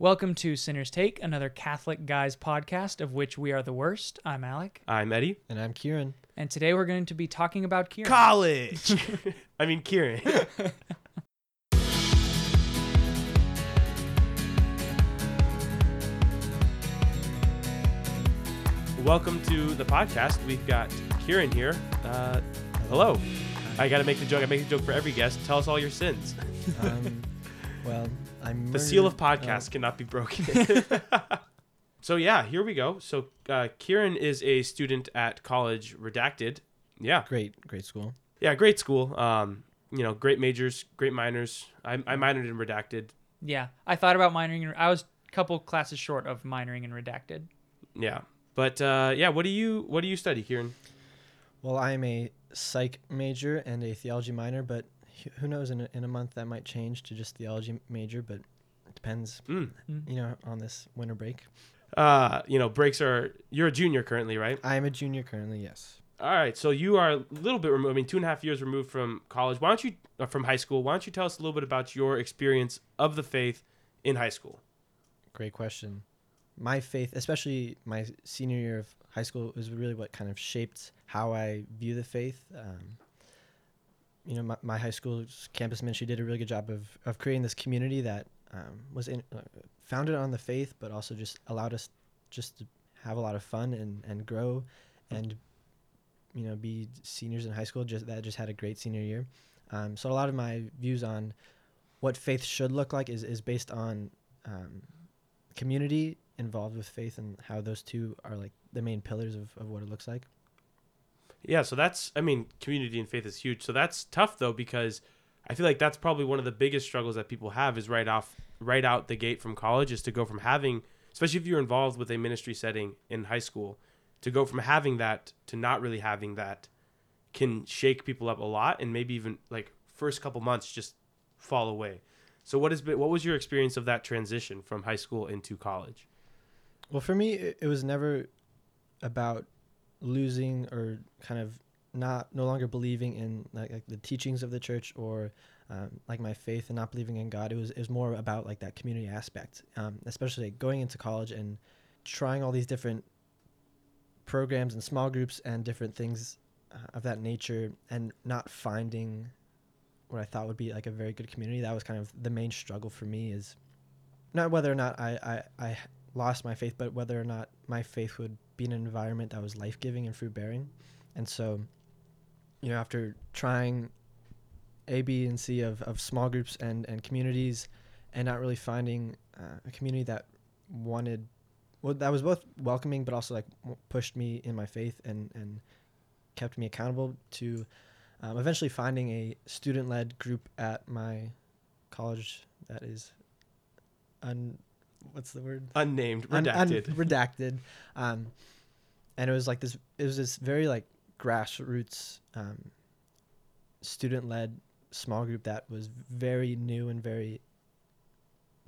Welcome to Sinner's Take, another Catholic Guys podcast of which we are the worst. I'm Alec, I'm Eddie. And I'm Kieran. and today we're going to be talking about Kieran. College. I mean, Kieran. Welcome to the podcast. We've got Kieran here. Uh, hello. I got to make the joke. I make the joke for every guest. Tell us all your sins. Um, well, I'm The seal of murdered- podcast cannot be broken. so yeah, here we go. So uh, Kieran is a student at college redacted. Yeah, great, great school. yeah, great school. Um, you know, great majors, great minors. I, I minored in redacted. Yeah, I thought about minoring. In, I was a couple classes short of minoring in redacted. Yeah, but uh, yeah, what do you what do you study, Kieran? Well, I'm a psych major and a theology minor, but wh- who knows? In a, in a month, that might change to just theology major, but it depends, Mm. you know, on this winter break. Uh, you know, breaks are. You're a junior currently, right? I am a junior currently. Yes. All right, so you are a little bit removed. I mean, two and a half years removed from college. Why don't you uh, from high school? Why don't you tell us a little bit about your experience of the faith in high school? Great question. My faith, especially my senior year of high school, was really what kind of shaped how I view the faith. Um, you know, my, my high school's campus ministry did a really good job of, of creating this community that um, was in, uh, founded on the faith, but also just allowed us just to have a lot of fun and, and grow and, you know, be seniors in high school. Just that just had a great senior year. Um, so a lot of my views on what faith should look like is, is based on um, community involved with faith and how those two are like the main pillars of, of what it looks like. Yeah, so that's I mean, community and faith is huge. So that's tough though because I feel like that's probably one of the biggest struggles that people have is right off right out the gate from college is to go from having especially if you're involved with a ministry setting in high school to go from having that to not really having that can shake people up a lot and maybe even like first couple months just fall away. So what has been what was your experience of that transition from high school into college? Well, for me, it, it was never about losing or kind of not no longer believing in like, like the teachings of the church or um, like my faith and not believing in God. It was it was more about like that community aspect, um, especially like, going into college and trying all these different programs and small groups and different things uh, of that nature and not finding what I thought would be like a very good community. That was kind of the main struggle for me is not whether or not I, I, I lost my faith, but whether or not my faith would be in an environment that was life giving and fruit bearing. And so, you know, after trying A, B, and C of, of small groups and, and communities and not really finding uh, a community that wanted, well, that was both welcoming, but also like pushed me in my faith and, and kept me accountable to um, eventually finding a student led group at my college that is un, what's the word? Unnamed, Un- un- redacted. redacted. Um, and it was like this. It was this very like grassroots, um, student-led small group that was very new and very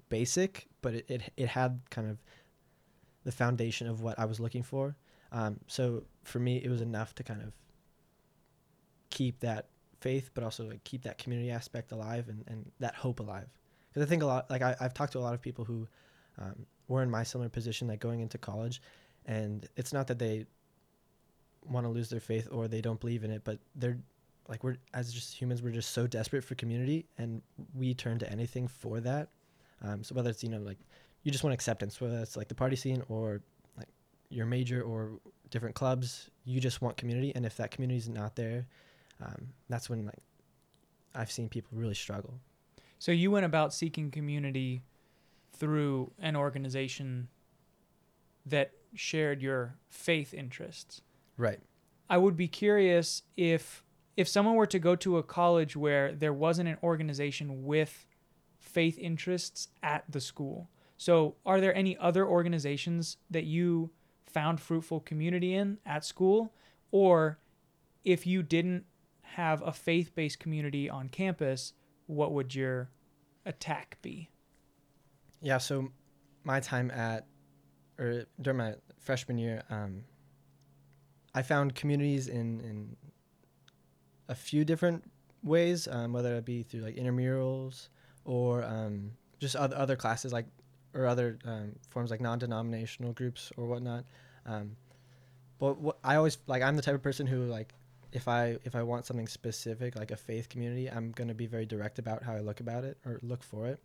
basic, but it, it it had kind of the foundation of what I was looking for. Um, so for me, it was enough to kind of keep that faith, but also like keep that community aspect alive and, and that hope alive. Because I think a lot, like I, I've talked to a lot of people who um, were in my similar position, like going into college, and it's not that they want to lose their faith or they don't believe in it, but they're like we're as just humans, we're just so desperate for community, and we turn to anything for that. Um, so whether it's you know like you just want acceptance, whether it's like the party scene or like your major or different clubs, you just want community, and if that community is not there, um, that's when like I've seen people really struggle. So you went about seeking community through an organization that shared your faith interests. Right. I would be curious if if someone were to go to a college where there wasn't an organization with faith interests at the school. So, are there any other organizations that you found fruitful community in at school or if you didn't have a faith-based community on campus, what would your attack be? Yeah, so my time at or during my freshman year, um, I found communities in in a few different ways, um, whether it be through like intramurals or um, just other other classes. Like or other um, forms like non-denominational groups or whatnot. Um, but what I always like, I'm the type of person who like, if I if I want something specific like a faith community, I'm gonna be very direct about how I look about it or look for it.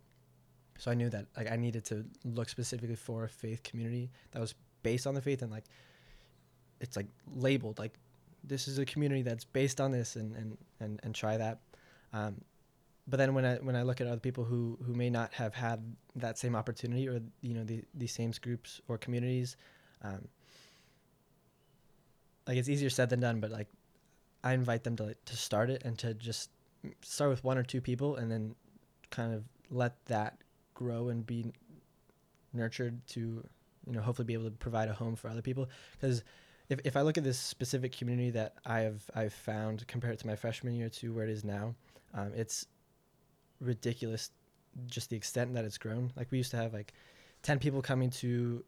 So I knew that like I needed to look specifically for a faith community that was based on the faith and like it's like labeled like this is a community that's based on this and and and, and try that. Um, but then when I when I look at other people who who may not have had that same opportunity or you know the these same groups or communities, um, like it's easier said than done. But like I invite them to like, to start it and to just start with one or two people and then kind of let that grow and be nurtured to you know hopefully be able to provide a home for other people because if, if I look at this specific community that I've I've found compared to my freshman year to where it is now, um, it's ridiculous just the extent that it's grown. Like we used to have like ten people coming to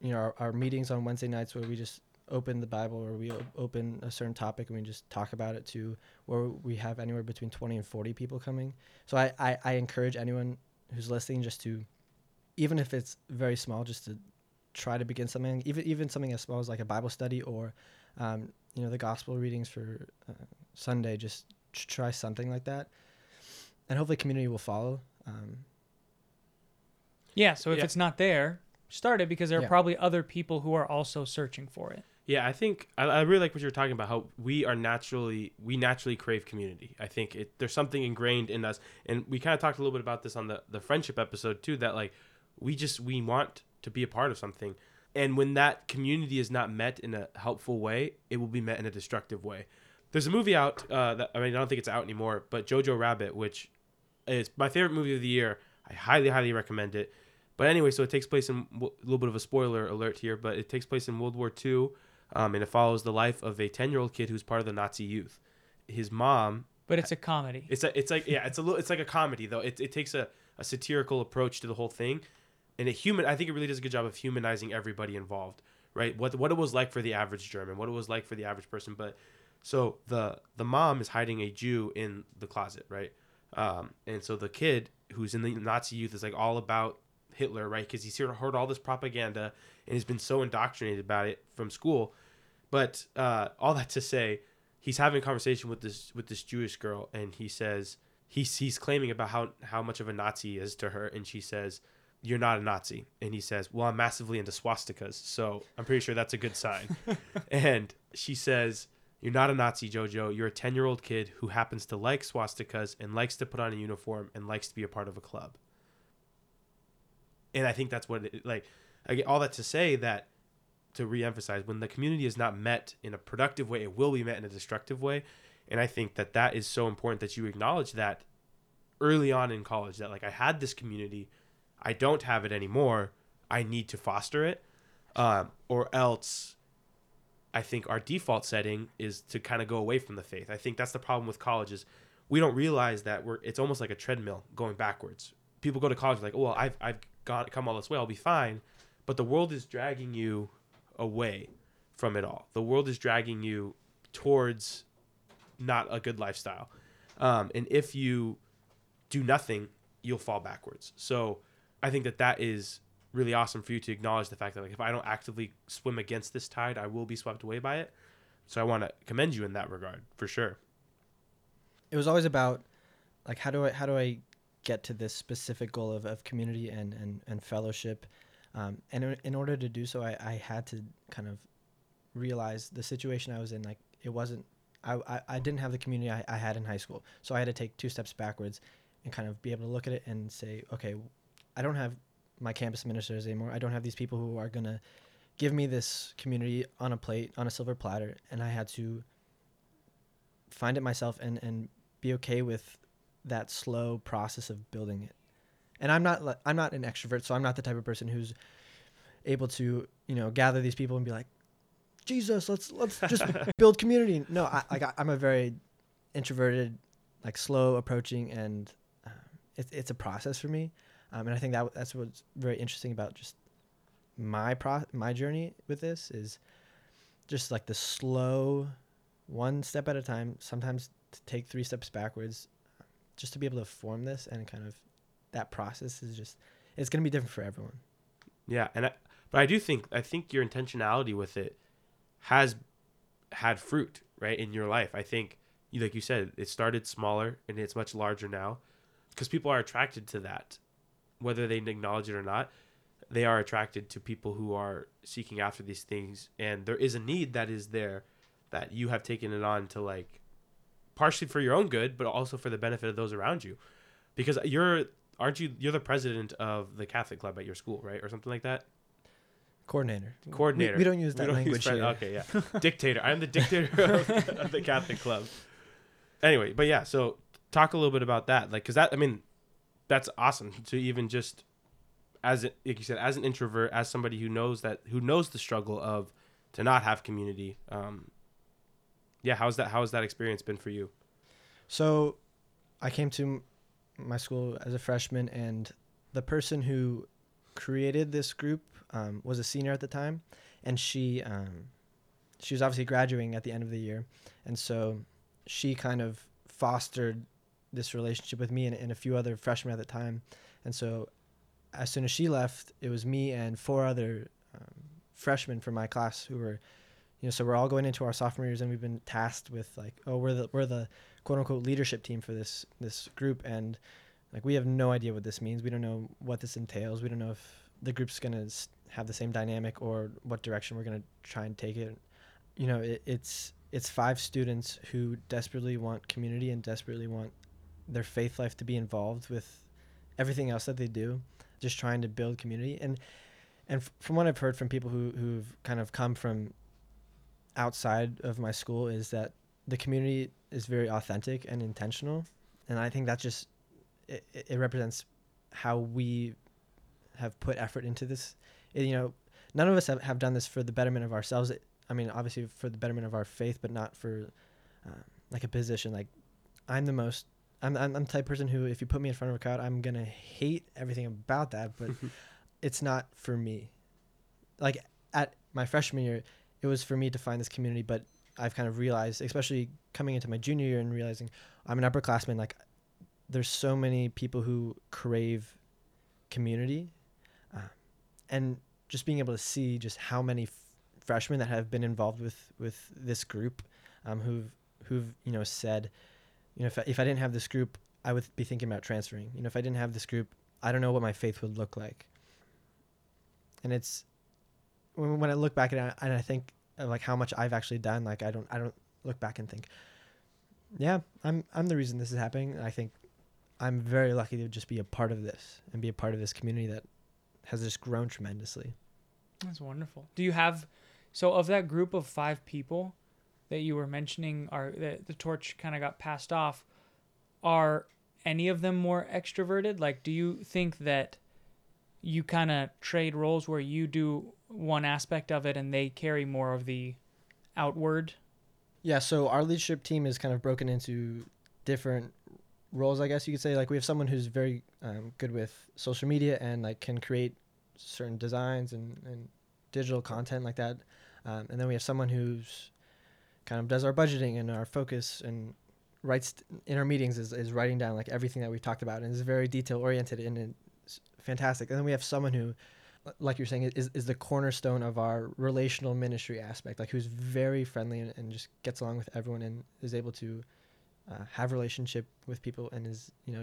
you know our, our meetings on Wednesday nights where we just open the Bible or we open a certain topic and we just talk about it to where we have anywhere between 20 and 40 people coming. So I, I, I encourage anyone who's listening just to, even if it's very small, just to try to begin something, even, even something as small as like a Bible study or, um, you know, the gospel readings for uh, Sunday, just tr- try something like that. And hopefully community will follow. Um, Yeah. So if Yeah. it's not there, start it because there are Yeah. probably other people who are also searching for it. Yeah, I think I, I really like what you're talking about. How we are naturally we naturally crave community. I think it, there's something ingrained in us, and we kind of talked a little bit about this on the the friendship episode too. That like we just we want to be a part of something, and when that community is not met in a helpful way, it will be met in a destructive way. There's a movie out. Uh, that, I mean, I don't think it's out anymore, but Jojo Rabbit, which is my favorite movie of the year. I highly, highly recommend it. But anyway, so it takes place in a little bit of a spoiler alert here, but it takes place in World War II, um, and it follows the life of a ten-year-old kid who's part of the Nazi youth. His mom, But it's a comedy. it's a, it's like yeah, it's a little, it's like a comedy though. It, it takes a, a satirical approach to the whole thing, and a human. I think it really does a good job of humanizing everybody involved, right? What what it was like for the average German, what it was like for the average person. But so the the mom is hiding a Jew in the closet, right? Um, and so the kid who's in the Nazi youth is like all about Hitler, right? Because he's here to heard all this propaganda and he's been so indoctrinated about it from school. But uh, all that to say, he's having a conversation with this with this Jewish girl, and he says he's he's claiming about how how much of a Nazi he is to her, and she says, "You're not a Nazi," and he says, "Well, I'm massively into swastikas, so I'm pretty sure that's a good sign." and she says. You're not a Nazi, Jojo. You're a 10 year old kid who happens to like swastikas and likes to put on a uniform and likes to be a part of a club and I think that's what it, like I get all that to say that to reemphasize when the community is not met in a productive way, it will be met in a destructive way, and I think that that is so important that you acknowledge that early on in college that like I had this community, I don't have it anymore. I need to foster it, um, or else. I think our default setting is to kind of go away from the faith. I think that's the problem with colleges. We don't realize that we're it's almost like a treadmill going backwards. People go to college like, oh, well, I've I've got come all this way, I'll be fine. But the world is dragging you away from it all. The world is dragging you towards not a good lifestyle. Um, and if you do nothing, you'll fall backwards. So I think that that is really awesome for you to acknowledge the fact that like if I don't actively swim against this tide, I will be swept away by it. So I want to commend you in that regard for sure. it was always about like how do I how do I get to this specific goal of, of community and and, and fellowship, um, and in, order to do so, I, I had to kind of realize the situation I was in. Like it wasn't I I, I didn't have the community I, I had in high school, so I had to take two steps backwards and kind of be able to look at it and say, okay, I don't have my campus ministers anymore. I don't have these people who are gonna give me this community on a plate on a silver platter, and I had to find it myself and and be okay with that slow process of building it. And I'm not I'm not an extrovert, so I'm not the type of person who's able to you know gather these people and be like, Jesus, let's let's just build community. No, I like I'm a very introverted, like slow approaching, and um, it's it's a process for me. Um, and I think that that's what's very interesting about just my pro my journey with this is just like the slow one step at a time sometimes to take three steps backwards just to be able to form this and kind of that process is just it's gonna be different for everyone. Yeah, and I, but I do think I think your intentionality with it has had fruit, right, in your life. I think like you said, it started smaller and it's much larger now because people are attracted to that, whether they acknowledge it or not. They are attracted to people who are seeking after these things, and there is a need that is there that you have taken it on to like partially for your own good, but also for the benefit of those around you, because you're aren't you you're the president of the Catholic club at your school, right, or something like that? Coordinator. Coordinator. We, don't use that don't language here. Okay, yeah. dictator. I'm the dictator of, of the Catholic club. Anyway, but yeah, so talk a little bit about that, like, cause that I mean, that's awesome to even just as it, like you said, as an introvert, as somebody who knows that who knows the struggle of to not have community. Um, yeah, how's that? How's that experience been for you? So, I came to my school as a freshman, and the person who created this group um, was a senior at the time, and she um, she was obviously graduating at the end of the year, and so she kind of fostered this relationship with me and, and a few other freshmen at the time, and so as soon as she left, it was me and four other um, freshmen from my class who were. You know, so we're all going into our sophomore years, and we've been tasked with like, oh, we're the we're the quote unquote leadership team for this this group and like we have no idea what this means. We don't know what this entails. We don't know if the group's going to have the same dynamic or what direction we're going to try and take it. You know it, it's it's five students who desperately want community and desperately want their faith life to be involved with everything else that they do just trying to build community. And and f- from what i've heard from people who who've kind of come from outside of my school is that the community is very authentic and intentional and i think that just it, it represents how we have put effort into this. It- you know none of us have, have done this for the betterment of ourselves. It- i mean obviously for the betterment of our faith but not for um, like a position. Like i'm the most I'm, I'm, I'm the type of person who if you put me in front of a crowd i'm gonna hate everything about that but it's not for me. Like at my freshman year it was for me to find this community but I've kind of realized, especially coming into my junior year and realizing I'm an upperclassman, like there's so many people who crave community, uh, and just being able to see just how many f- freshmen that have been involved with with this group, um, who've who've you know said, you know, if I, if I didn't have this group, I would be thinking about transferring. You know, if I didn't have this group, I don't know what my faith would look like. And it's when when I look back at it, and I think Uh, like how much I've actually done. Like I don't I don't look back and think, yeah, I'm I'm the reason this is happening. I think I'm very lucky to just be a part of this and be a part of this community that has just grown tremendously. That's wonderful. Do you have so of that group of five people that you were mentioning are that the torch kind of got passed off? Are any of them more extroverted? Like, do you think that you kind of trade roles where you do one aspect of it and they carry more of the outward? Yeah, so our leadership team is kind of broken into different roles, I guess you could say. Like we have someone who's very um, good with social media and like can create certain designs and, and digital content like that. Um, and then we have someone who's kind of does our budgeting and our focus and writes in our meetings is, is writing down like everything that we've talked about and is very detail oriented and it's fantastic. And then we have someone who like you're saying is, is the cornerstone of our relational ministry aspect like who's very friendly and, and just gets along with everyone and is able to uh, have relationship with people and is you know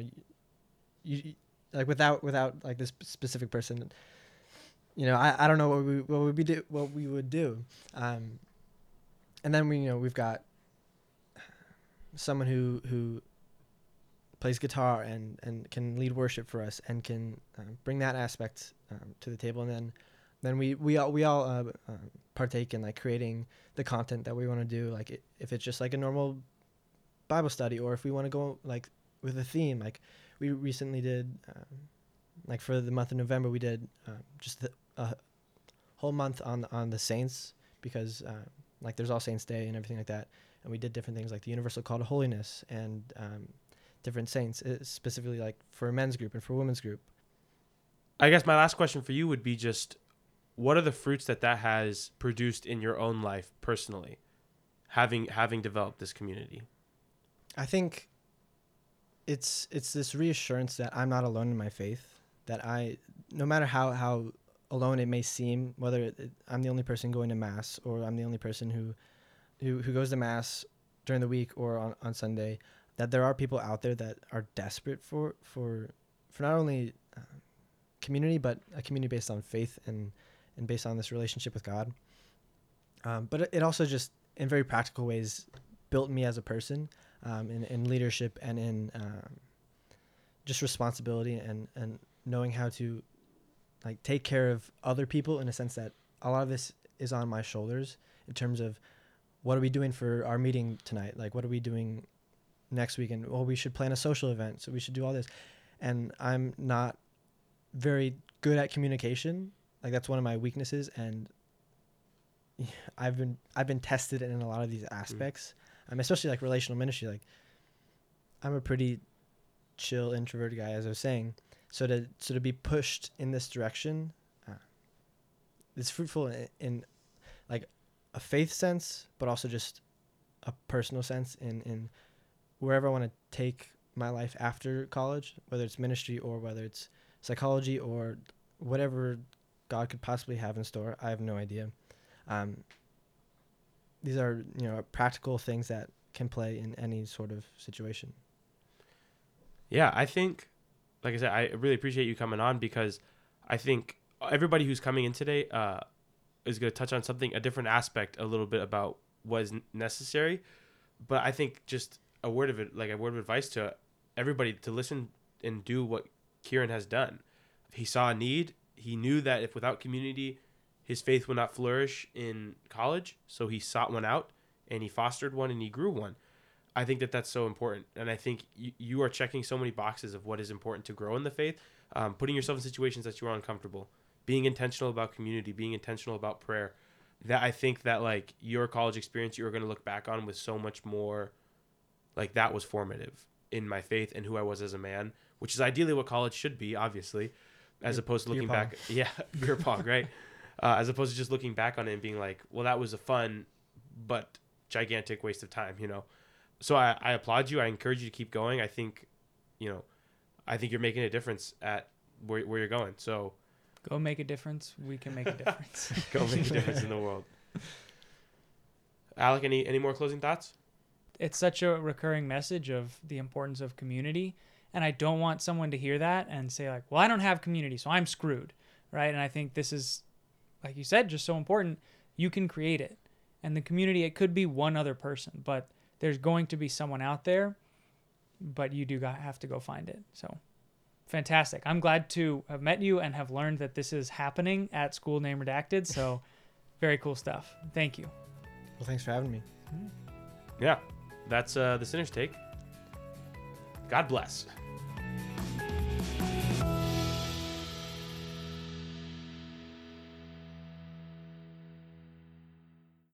you, you like without without like this specific person you know i, I don't know what we what would be do what we would do um and then we you know we've got someone who who plays guitar and and can lead worship for us and can uh, bring that aspect um, to the table. And then then we we all we all uh, uh, partake in like creating the content that we want to do. Like it, if it's just like a normal bible study or if we want to go like with a theme like we recently did um, like for the month of november we did um, just a whole month on on the saints because uh, like there's all saints day and everything like that. And we did different things like the universal call to holiness and um, different saints uh, specifically like for a men's group and for a women's group? I guess my last question for you would be just what are the fruits that that has produced in your own life personally having having developed this community? I think it's it's this reassurance that I'm not alone in my faith, that I no matter how how alone it may seem, whether it, it- I'm the only person going to mass or I'm the only person who who who goes to mass during the week or on, on Sunday, that there are people out there that are desperate for for for not only uh, community but a community based on faith and and based on this relationship with God. Um, but it, also just in very practical ways built me as a person um, in, in leadership and in um, just responsibility and, and knowing how to like take care of other people in a sense that a lot of this is on my shoulders in terms of what are we doing for our meeting tonight like what are we doing next weekend. well we should plan a social event so we should do all this. And i'm not very good at communication. Like that's one of my weaknesses and i've been i've been tested in a lot of these aspects. Um, especially like relational ministry. Like i'm a pretty chill introverted guy as i was saying. So to so to be pushed in this direction uh, it's fruitful in, in like a faith sense but also just a personal sense in in wherever i want to take my life after college whether it's ministry or whether it's psychology or whatever god could possibly have in store i have no idea um, these are you know practical things that can play in any sort of situation Yeah, I think, like I said, I really appreciate you coming on because I think everybody who's coming in today uh, is going to touch on something, a different aspect, a little bit about what is necessary. But I think just a word of it, like a word of advice to everybody to listen and do what Kieran has done. He saw a need. He knew that if without community, his faith would not flourish in college. So he sought one out and he fostered one and he grew one. I think that that's so important, and I think you, you are checking so many boxes of what is important to grow in the faith, um, putting yourself in situations that you are uncomfortable, being intentional about community, being intentional about prayer. That I think that like your college experience, you are going to look back on with so much more, like that was formative in my faith and who I was as a man, which is ideally what college should be, obviously, as Beer- opposed to looking back. Yeah, beer pong, right? Uh, as opposed to just looking back on it and being like, well, that was a fun, but gigantic waste of time, you know so I, I applaud you. I encourage you to keep going. I think, you know, I think you're making a difference at where, where you're going. So Go make a difference. We can make a difference. go make a difference in the world. Alec, any any more closing thoughts? It's such a recurring message of the importance of community. And i don't want someone to hear that and say like well i don't have community so i'm screwed right? And i think this is like you said just so important. You can create it. And the community it could be one other person but there's going to be someone out there but you do got, have to go find it. So fantastic. I'm glad to have met you and have learned that this is happening at school name redacted. So very cool stuff. Thank you. Well thanks for having me. Mm-hmm. Yeah, that's uh, the sinner's take. God bless.